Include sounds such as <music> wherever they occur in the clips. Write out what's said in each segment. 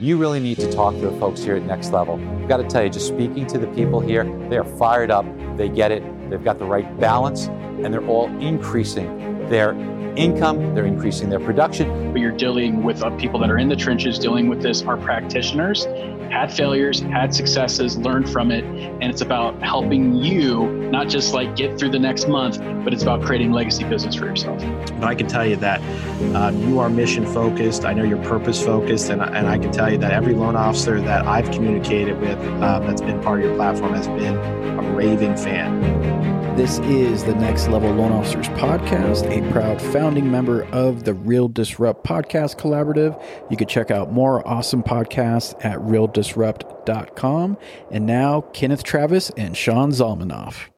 you really need to talk to the folks here at Next Level. I've got to tell you, just speaking to the people here, they are fired up, they get it, they've got the right balance, and they're all increasing their income, they're increasing their production. But you're dealing with uh, people that are in the trenches dealing with this, are practitioners, had failures, had successes, learned from it. And it's about helping you not just like get through the next month, but it's about creating legacy business for yourself. But I can tell you that um, you are mission focused. I know you're purpose focused. And, and I can tell you that every loan officer that I've communicated with um, that's been part of your platform has been a raving fan. This is the Next Level Loan Officers Podcast, a proud founding member of the Real Disrupt Podcast Collaborative. You can check out more awesome podcasts at realdisrupt.com. And now, Kenneth Travis and Sean Zalmanoff.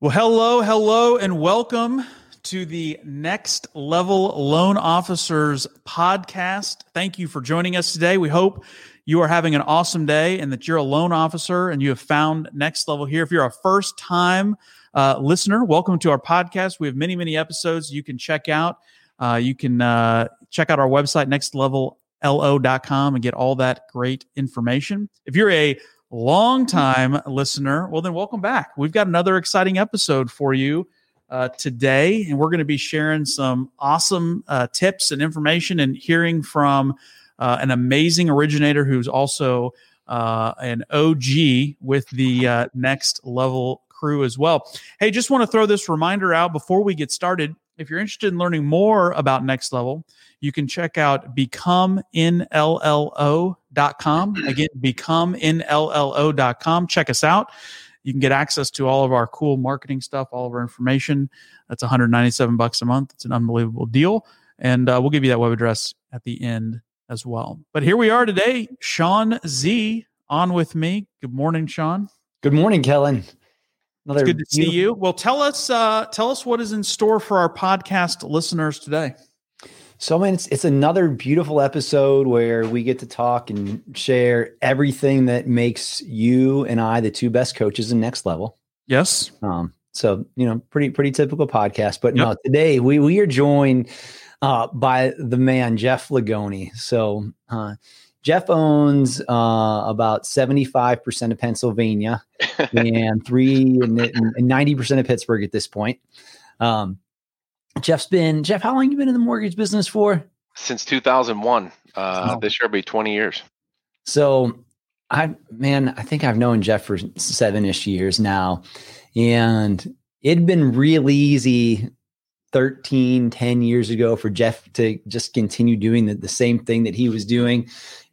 Well, hello, hello, and welcome to the Next Level Loan Officers Podcast. Thank you for joining us today. We hope you are having an awesome day and that you're a loan officer and you have found next level here. If you're a first time uh, listener, welcome to our podcast. We have many, many episodes you can check out. Uh, you can uh, check out our website, nextlevello.com, and get all that great information. If you're a long time listener, well, then welcome back. We've got another exciting episode for you. Uh, today, and we're going to be sharing some awesome uh, tips and information and hearing from uh, an amazing originator who's also uh, an OG with the uh, next level crew as well. Hey, just want to throw this reminder out before we get started. If you're interested in learning more about Next Level, you can check out becomeinllo.com. Again, becomeinllo.com. Check us out. You can get access to all of our cool marketing stuff, all of our information. That's 197 bucks a month. It's an unbelievable deal. And uh, we'll give you that web address at the end as well. But here we are today, Sean Z on with me. Good morning, Sean. Good morning, Kellen. Another it's good to see you. Well, tell us uh, tell us what is in store for our podcast listeners today. So, I mean, it's it's another beautiful episode where we get to talk and share everything that makes you and I the two best coaches in next level. Yes. Um. So you know, pretty pretty typical podcast. But yep. no, today we we are joined uh, by the man Jeff Lagoni. So uh, Jeff owns uh, about seventy five percent of Pennsylvania <laughs> and three and ninety percent of Pittsburgh at this point. Um, Jeff's been Jeff. How long you been in the mortgage business for? Since two thousand one. Uh, oh. This year will be twenty years. So I man, I think I've known Jeff for seven ish years now, and it'd been real easy 13, 10 years ago for Jeff to just continue doing the, the same thing that he was doing.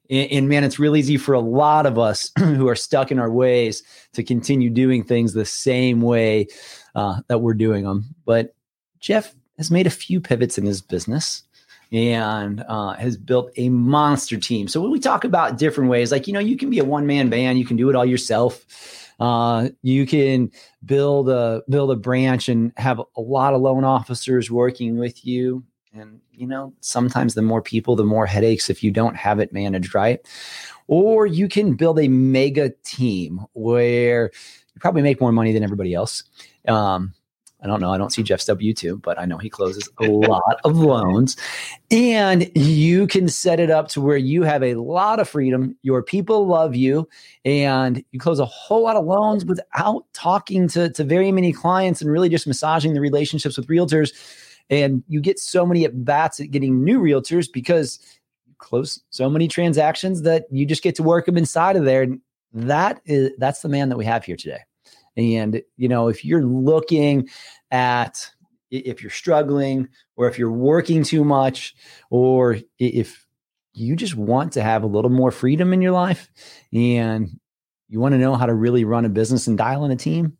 And, and, man, it's real easy for a lot of us <clears throat> who are stuck in our ways to continue doing things the same way uh, that we're doing them. But Jeff has made a few pivots in his business and uh, has built a monster team. So when we talk about different ways, like, you know, you can be a one man band, you can do it all yourself. Uh, you can build a build a branch and have a lot of loan officers working with you. And you know, sometimes the more people, the more headaches if you don't have it managed right. Or you can build a mega team where you probably make more money than everybody else. Um, I don't know. I don't see Jeff's W 2, but I know he closes a lot of loans. And you can set it up to where you have a lot of freedom. Your people love you, and you close a whole lot of loans without talking to, to very many clients and really just massaging the relationships with realtors. And you get so many at bats at getting new realtors because you close so many transactions that you just get to work them inside of there. And that is that's the man that we have here today. And, you know, if you're looking at if you're struggling or if you're working too much or if you just want to have a little more freedom in your life and you want to know how to really run a business and dial in a team,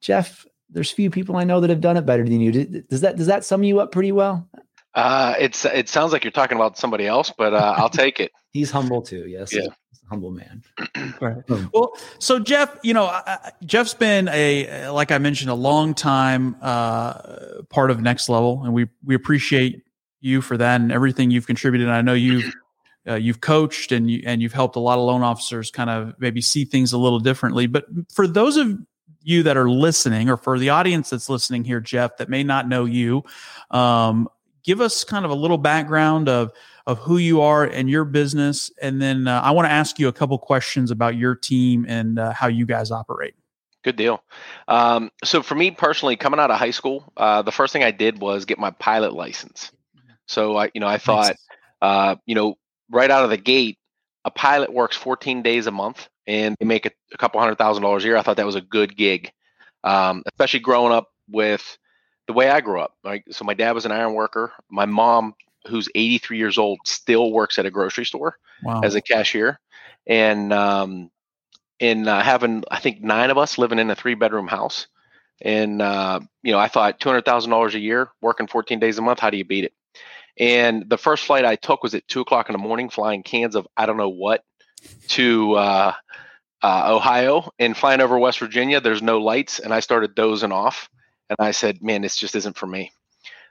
Jeff, there's few people I know that have done it better than you. Does that does that sum you up pretty well? Uh, it's it sounds like you're talking about somebody else, but uh, I'll take it. <laughs> He's humble too. Yes. Yeah humble man. <clears throat> right. Well, so Jeff, you know, Jeff's been a like I mentioned a long time uh, part of Next Level, and we we appreciate you for that and everything you've contributed. I know you've uh, you've coached and you and you've helped a lot of loan officers kind of maybe see things a little differently. But for those of you that are listening, or for the audience that's listening here, Jeff, that may not know you, um, give us kind of a little background of of who you are and your business, and then uh, I want to ask you a couple questions about your team and uh, how you guys operate. Good deal. Um, so for me personally, coming out of high school, uh, the first thing I did was get my pilot license. So I, you know, I thought, uh, you know, right out of the gate, a pilot works 14 days a month and they make a, a couple hundred thousand dollars a year. I thought that was a good gig, um, especially growing up with the way I grew up. Like, so my dad was an iron worker. My mom, who's 83 years old, still works at a grocery store Wow. as a cashier, and um, in uh, having I think nine of us living in a three bedroom house, and uh, you know I thought two hundred thousand dollars a year, working 14 days a month. How do you beat it? And the first flight I took was at two o'clock in the morning, flying cans of I don't know what to uh, uh, Ohio and flying over West Virginia. There's no lights, and I started dozing off. And I said, "Man, this just isn't for me."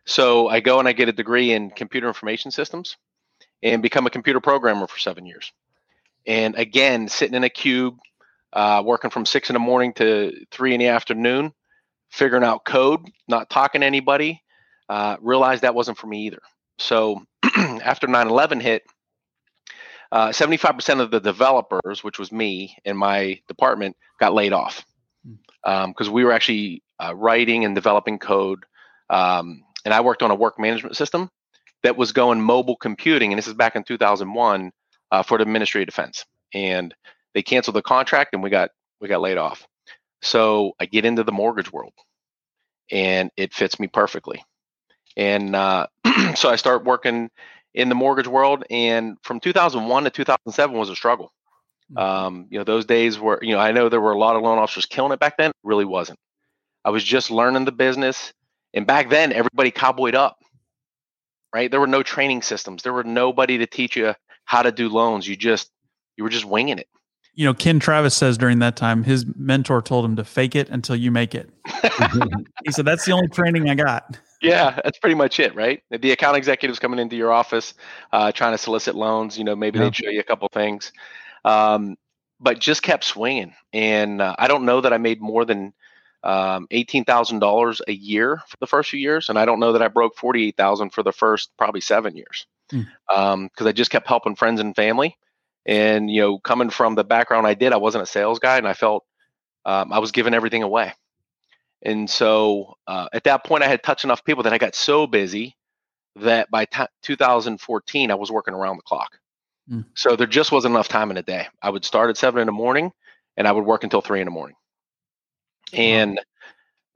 So I go and I get a degree in computer information systems, and become a computer programmer for seven years. And again, sitting in a cube, uh, working from six in the morning to three in the afternoon, figuring out code, not talking to anybody. Uh, realized that wasn't for me either. So <clears throat> after 9 11 hit, uh, 75% of the developers, which was me and my department, got laid off because we were actually uh, writing and developing code. Um, and I worked on a work management system that was going mobile computing. And this is back in 2001 uh, for the Ministry of Defense. And they canceled the contract and we got we got laid off. So I get into the mortgage world and it fits me perfectly. And uh, <clears throat> so I start working in the mortgage world. And from 2001 to 2007 was a struggle. Um, you know, those days were, you know, I know there were a lot of loan officers killing it back then. It really wasn't. I was just learning the business. And back then, everybody cowboyed up, right? There were no training systems. There were nobody to teach you how to do loans. You just, you were just winging it. You know, Ken Travis says during that time, his mentor told him to fake it until you make it. <laughs> he said, That's the only training I got. Yeah, that's pretty much it, right? The account executives coming into your office, uh, trying to solicit loans. You know, maybe Yeah. they'd show you a couple things, um, but just kept swinging. And uh, I don't know that I made more than um, eighteen thousand dollars a year for the first few years, and I don't know that I broke forty eight thousand for the first probably seven years, because I just kept helping friends and family. And you know, coming from the background I did, I wasn't a sales guy, and I felt um, I was giving everything away. And so uh, at that point, I had touched enough people that I got so busy that by t- 2014, I was working around the clock. Mm. So there just wasn't enough time in a day. I would start at seven in the morning and I would work until three in the morning. And,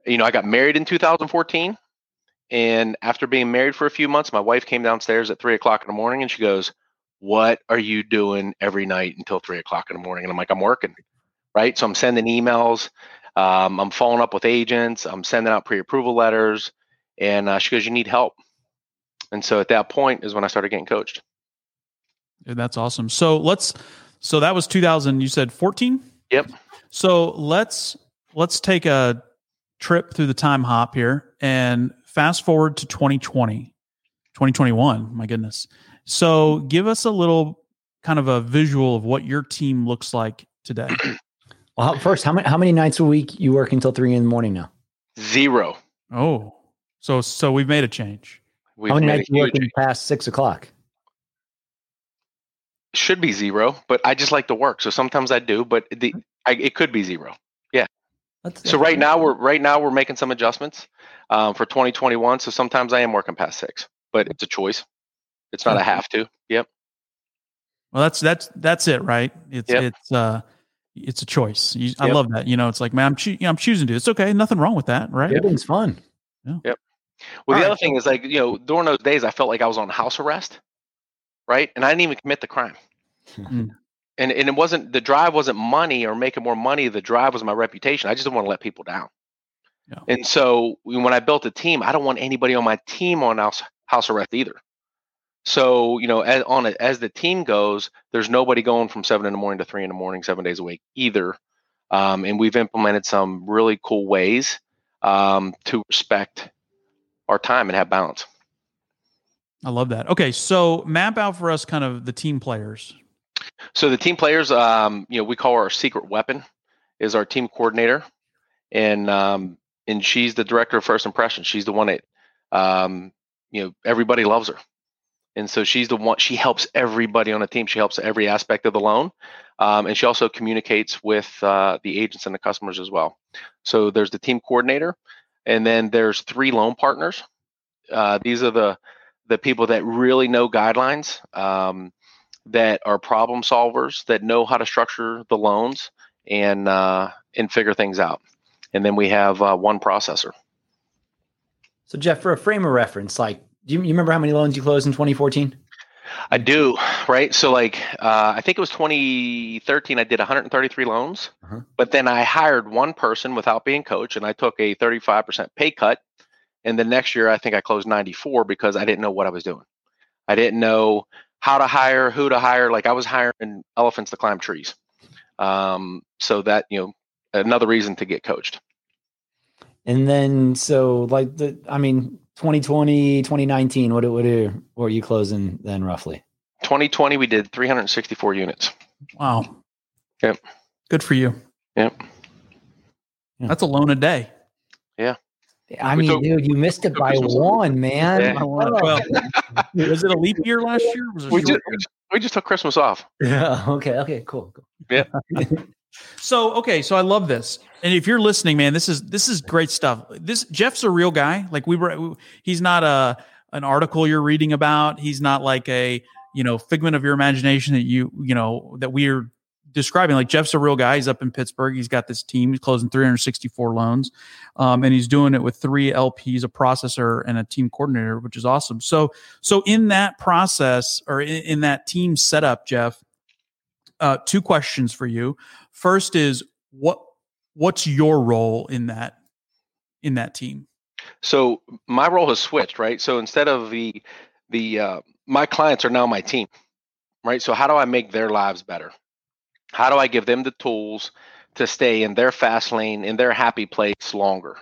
you know, I got married in 2014. And after being married for a few months, my wife came downstairs at three o'clock in the morning and she goes, What are you doing every night until three o'clock in the morning? And I'm like, I'm working. Right. So I'm sending emails. Um, I'm following up with agents. I'm sending out pre-approval letters, and uh, she goes, "You need help." And so at that point is when I started getting coached. Dude, That's awesome. So let's so that was 2000 you said 14? Yep. So let's let's take a trip through the time hop here and fast forward to 2020. 2021, my goodness. So give us a little kind of a visual of what your team looks like today. <clears throat> Well, how, first, how many how many nights a week you work until three in the morning now? Zero. Oh. So so we've made a change. We've how many nights you huge, working past six o'clock? should be zero, but I just like to work. So sometimes I do, but the I, it could be zero. That's, So right now we're right now we're making some adjustments um, for 2021. So sometimes I am working past six, but it's a choice. It's not a have to. Yep. Well, that's that's that's it, right? It's Yep. it's uh it's a choice. You, I Yep. love that. You know, it's like, man, I'm choo- you know, I'm choosing to. It's okay. Nothing wrong with that, right? everything's fun. Yeah. Yep. Well, All the right. other thing is like you know during those days I felt like I was on house arrest, right? And I didn't even commit the crime. Mm. And and it wasn't the drive wasn't money or making more money. The drive was my reputation. I just didn't want to let people down. Yeah. And so when I built a team, I don't want anybody on my team on house house arrest either. So you know, as, on it as the team goes, there's nobody going from seven in the morning to three in the morning, seven days a week either. Um, and we've implemented some really cool ways um, to respect our time and have balance. I love that. Okay, so map out for us kind of the team players. So the team players, um, you know, we call our secret weapon, is our team coordinator, and um, and she's the director of first impressions. She's the one that, um, you know, everybody loves her, And so she's the one. She helps everybody on the team. She helps every aspect of the loan, um, and she also communicates with uh, the agents and the customers as well. So there's the team coordinator, and then there's three loan partners. Uh, these are the the people that really know guidelines, um, that are problem solvers, that know how to structure the loans and uh, and figure things out. And then we have uh, one processor. So Jeff, for a frame of reference, like, do you, you remember how many loans you closed in 2014? I do, right? So, like, uh, I think it was 2013. I did 133 loans, Uh-huh. but then I hired one person without being coached, and I took a 35% pay cut. And the next year, I think I closed 94 because I didn't know what I was doing. I didn't know how to hire, who to hire. Like, I was hiring elephants to climb trees. Um, so that you know, another reason to get coached. And then, so like the, I mean, 2020, 2019, what, what, are, what are you closing then roughly? 2020, we did 364 units. Wow. Yep. Good for you. Yep. That's a loan a day. I mean, took- dude, you missed it by one, man. Yeah. By one. Well, <laughs> was it a leap year last year? Was We just, year? we just- we just took Christmas off. <laughs> Yeah. Okay. Okay. Cool. cool. Yeah. <laughs> So okay, so I love this, and if you're listening, man, this is this is great stuff. This Jeff's a real guy. Like we were, he's not a an article you're reading about. He's not like a you know figment of your imagination that you you know that we're describing. Like Jeff's a real guy. He's up in Pittsburgh. He's got this team. He's closing 364 loans, um, and he's doing it with three LPs, a processor, and a team coordinator, which is awesome. So so in that process or in, in that team setup, Jeff, uh, two questions for you. First is what what's your role in that in that team? So my role has switched, right? So instead of the the uh, my clients are now my team, right? So how do I make their lives better? How do I give them the tools to stay in their fast lane, in their happy place longer,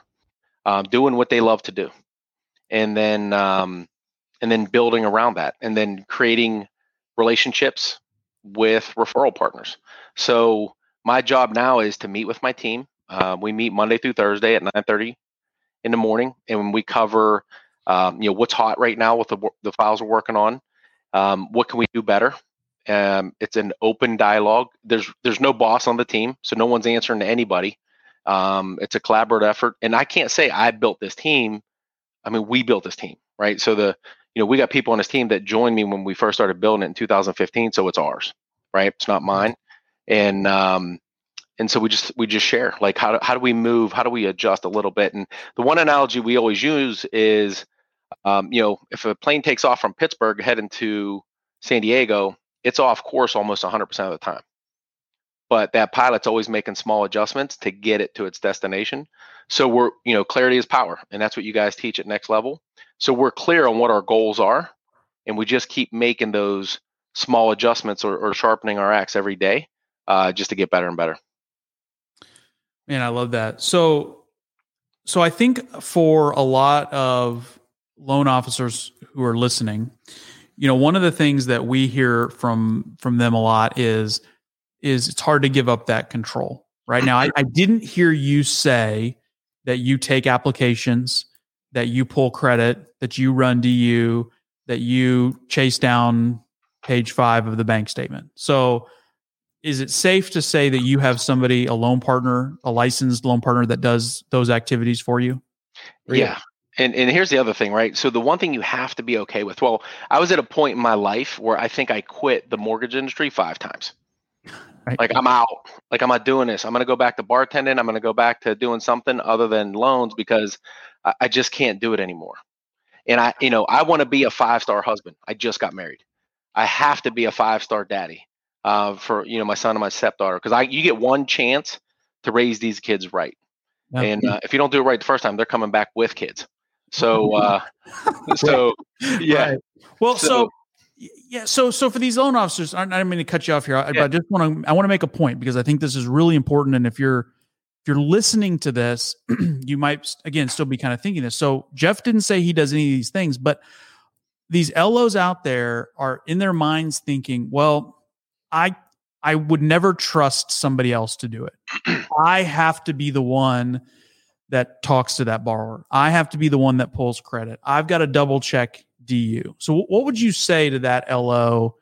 um, doing what they love to do, and then um, and then building around that, and then creating relationships with referral partners. So my job now is to meet with my team. Uh, we meet Monday through Thursday at 9:30 in the morning, and we cover um, you know what's hot right now with the the files we're working on. Um, what can we do better? Um, it's an open dialogue. There's there's no boss on the team, so no one's answering to anybody. Um, it's a collaborative effort, and I can't say I built this team. I mean, we built this team, right? So the you know we got people on this team that joined me when we first started building it in 2015, so it's ours, right? It's not mine, and um, and so we just we just share like how do, how do we move how do we adjust a little bit and the one analogy we always use is um, you know if a plane takes off from pittsburgh heading to san diego it's off course almost 100% of the time. But that pilot's always making small adjustments to get it to its destination. So we're you know clarity is power and that's what you guys teach at next level. So we're clear on what our goals are and we just keep making those small adjustments or, or sharpening our axe every day uh, just to get better and better. Man, I love that. So so I think for a lot of loan officers who are listening, you know, one of the things that we hear from from them a lot is is it's hard to give up that control. Right now, I, I didn't hear you say that you take applications, that you pull credit, that you run DU, that you chase down page five of the bank statement. So is it safe to say that you have somebody, a loan partner, a licensed loan partner that does those activities for you? Yeah. And and here's the other thing, right? So the one thing you have to be okay with. Well, I was at a point in my life where I think I quit the mortgage industry five times. Right. Like I'm out. Like I'm not doing this. I'm gonna go back to bartending. I'm gonna go back to doing something other than loans because I, I just can't do it anymore. And I, you know, I want to be a five star husband. I just got married. I have to be a five star daddy uh, for you know my son and my stepdaughter because I you get one chance to raise these kids right. Yeah. And uh, if you don't do it right the first time, they're coming back with kids. So, <laughs> uh, so yeah, Right. Well, so, So- yeah, so so for these loan officers, I, I didn't mean to cut you off here, I- Yeah. I just want to I want to make a point because I think this is really important. And if you're if you're listening to this, <clears throat> you might again still be kind of thinking this. So Jeff didn't say he does any of these things, but these LOs out there are in their minds thinking, well, I I would never trust somebody else to do it. <clears throat> I have to be the one that talks to that borrower. I have to be the one that pulls credit. I've got to double check DU. So what would you say to that LO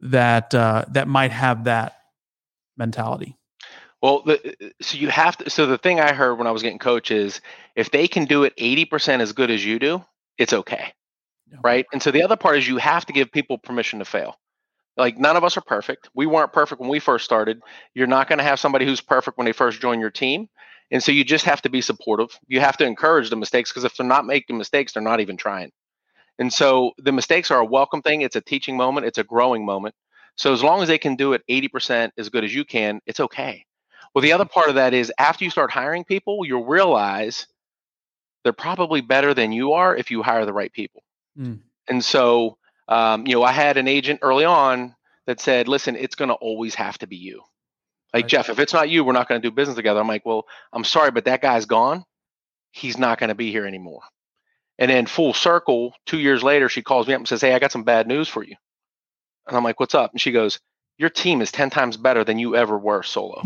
that uh, that might have that mentality? Well, the, so you have to. So the thing I heard when I was getting coach is if they can do it 80% as good as you do, it's okay. Right. And so the other part is you have to give people permission to fail. Like none of us are perfect. We weren't perfect when we first started. You're not going to have somebody who's perfect when they first join your team. And so you just have to be supportive. You have to encourage the mistakes because if they're not making mistakes, they're not even trying. And so the mistakes are a welcome thing. It's a teaching moment. It's a growing moment. So as long as they can do it 80% as good as you can, it's okay. Well, the other part of that is after you start hiring people, you'll realize they're probably better than you are if you hire the right people. Mm. And so, um, you know, I had an agent early on that said, listen, it's going to always have to be you. Like, right. Jeff, if it's not you, we're not going to do business together. I'm like, well, I'm sorry, but that guy's gone. He's not going to be here anymore. And then, full circle, two years later, she calls me up and says, hey, I got some bad news for you. And I'm like, what's up? And she goes, your team is 10 times better than you ever were solo.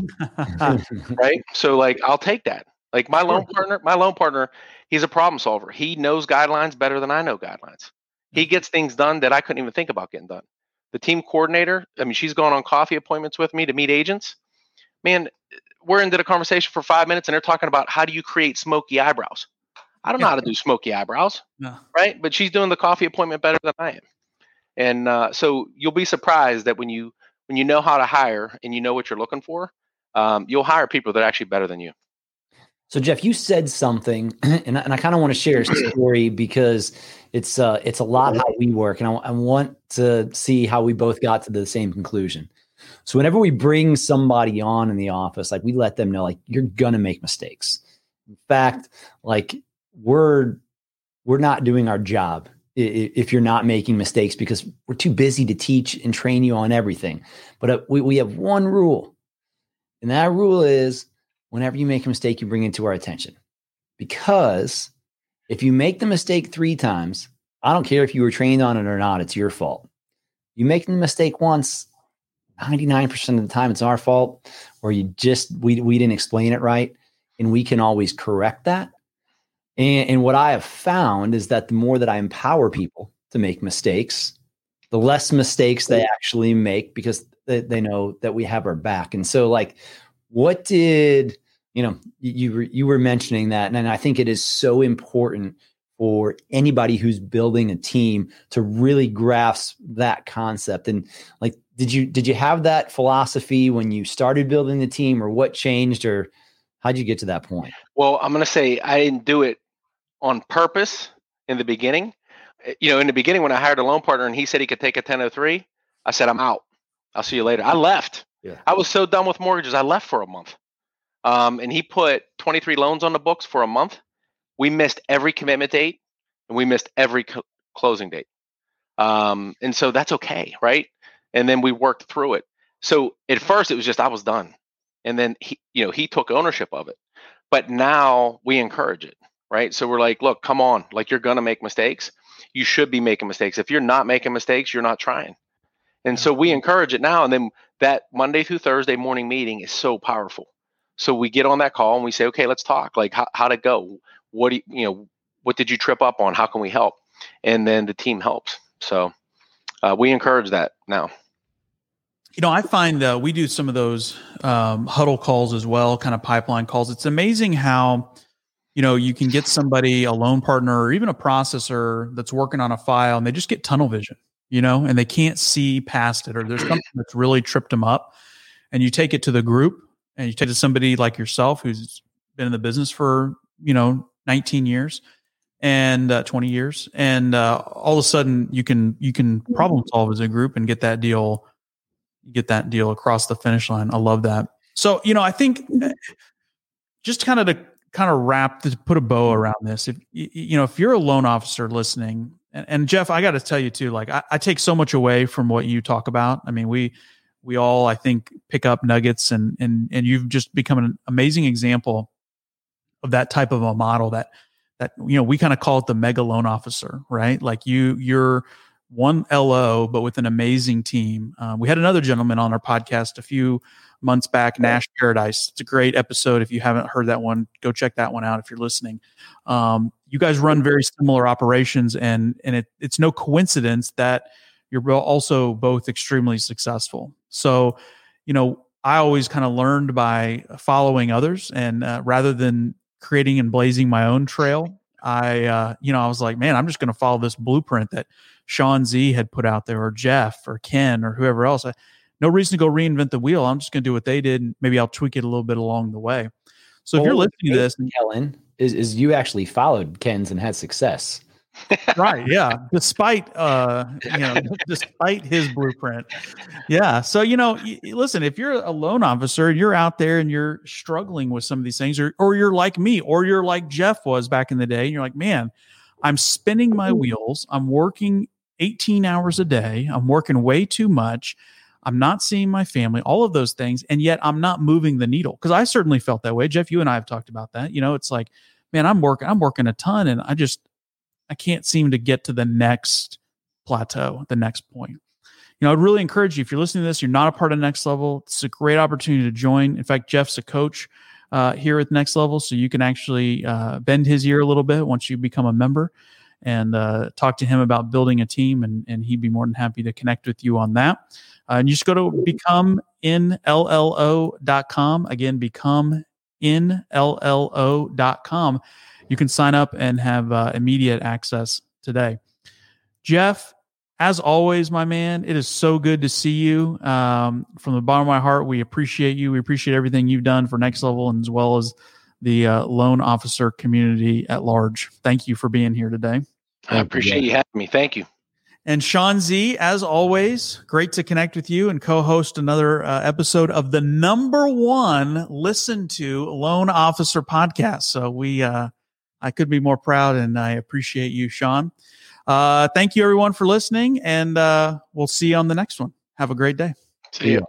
<laughs> right. So, like, I'll take that. Like, my loan partner, my loan partner, he's a problem solver. He knows guidelines better than I know guidelines. He mm. gets things done that I couldn't even think about getting done. The team coordinator, I mean, she's gone on coffee appointments with me to meet agents. Man, we're into the conversation for five minutes and they're talking about how do you create smoky eyebrows. I don't know how to <laughs> do smoky eyebrows, no. right? But she's doing the coffee appointment better than I am. And uh, so you'll be surprised that when you when you know how to hire and you know what you're looking for, um, you'll hire people that are actually better than you. So Jeff, you said something, <clears throat> and I, and I kind of want to share a story because it's uh, it's a lot how we work, and I, I want to see how we both got to the same conclusion. So whenever we bring somebody on in the office, like we let them know, like you're gonna make mistakes. In fact, like we're we're not doing our job if you're not making mistakes because we're too busy to teach and train you on everything. But uh, we, we have one rule, and that rule is whenever you make a mistake, you bring it to our attention. Because if you make the mistake three times, I don't care if you were trained on it or not, it's your fault. You make the mistake once, 99% of the time it's our fault, or you just we we didn't explain it right. And we can always correct that and, and what I have found is that the more that I empower people to make mistakes, the less mistakes they actually make because they, they know that we have our back. And so, like, what did you know? You you were mentioning that, and I think it is so important for anybody who's building a team to really grasp that concept. And like, did you did you have that philosophy when you started building the team, or what changed, or how'd you get to that point? Well, I'm going to say I didn't do it on purpose in the beginning. Eh, you know, in the beginning when I hired a loan partner and he said he could take a 1003, I said, I'm out. I'll see you later. I left. Yeah. I was so done with mortgages. I left for a month. Um, and he put 23 loans on the books for a month. We missed every commitment date and we missed every co- closing date. Um, and so that's okay, right? And then we worked through it. So at first it was just I was done. And then he, you know, he took ownership of it. But now we encourage it right? So we're like, look, come on, like you're gonna make mistakes. You should be making mistakes. If you're not making mistakes, you're not trying. And so we encourage it now. And then that Monday through Thursday morning meeting is so powerful. So we get on that call and we say, okay, let's talk. Like, how how'd it go? What do you, you know? What did you trip up on? How can we help? And then the team helps. So uh, we encourage that now. You know, I find uh, we do some of those um, huddle calls as well, kind of pipeline calls. It's amazing how you know, you can get somebody, a loan partner, or even a processor that's working on a file and they just get tunnel vision, you know, and they can't see past it, or there's something <clears throat> that's really tripped them up. And you take it to the group and you take it to somebody like yourself who's been in the business for, you know, 19 years and uh, 20 years. And uh, all of a sudden you can, you can problem solve as a group and get that deal, get that deal across the finish line. I love that. So, you know, I think eh, just kind of to kind of wrap to put a bow mm-hmm. around this if you know if you're a loan officer listening and, and jeff i got to tell you too like I, I, take so much away from what you talk about i mean we we all i think pick up nuggets and and and you've just become an amazing example of that type of a model that that you know we kind of call it the mega loan officer right like you you're one lo but with an amazing team uh, we had another gentleman on our podcast a few months back, Nash Paradise. It's a great episode. If you haven't heard that one, go check that one out if you're listening. Um, you guys run very similar operations, and and it, it's no coincidence that you're also both extremely successful. So, you know, I always kind of learned by following others, and uh, rather than creating and blazing my own trail, I, uh, you know, I was like, man, I'm just going to follow this blueprint that Sean Z had put out there, or Jeff, or Ken, or whoever else. I, no reason to go reinvent the wheel. I'm just going to do what they did, and maybe I'll tweak it a little bit along the way. So well, if you're listening to this, Kellen, is, is you actually followed Ken's and had success right yeah despite uh you know despite his blueprint. Yeah so you know y- listen if you're a loan officer and you're out there and you're struggling with some of these things or or you're like me or you're like jeff was back in the day and you're like man i'm spinning my wheels. I'm working 18 hours a day. I'm working way too much. I'm not seeing my family all of those things and yet i'm not moving the needle because i certainly felt that way. Jeff you and i have talked about that you know it's like man i'm working i'm working a ton and i just I can't seem to get to the next plateau, the next point. You know, I'd really encourage you if you're listening to this, you're not a part of Next Level. It's a great opportunity to join. In fact, Jeff's a coach uh, here at Next Level, so you can actually uh, bend his ear a little bit once you become a member and uh, talk to him about building a team, and, and he'd be more than happy to connect with you on that. Uh, and you just go to becomeinllo.com. Again, becomeinllo.com you can sign up and have uh, immediate access today. Jeff, as always, my man, it is so good to see you. Um, from the bottom of my heart, we appreciate you. We appreciate everything you've done for Next Level and as well as the uh, loan officer community at large. Thank you for being here today. I appreciate you having me. Thank you. And Sean Z, as always, great to connect with you and co-host another uh, episode of the number one listen to loan officer podcast. So we uh, I could be more proud, and I appreciate you, Sean. Uh, thank you, everyone, for listening, and uh, we'll see you on the next one. Have a great day. See you.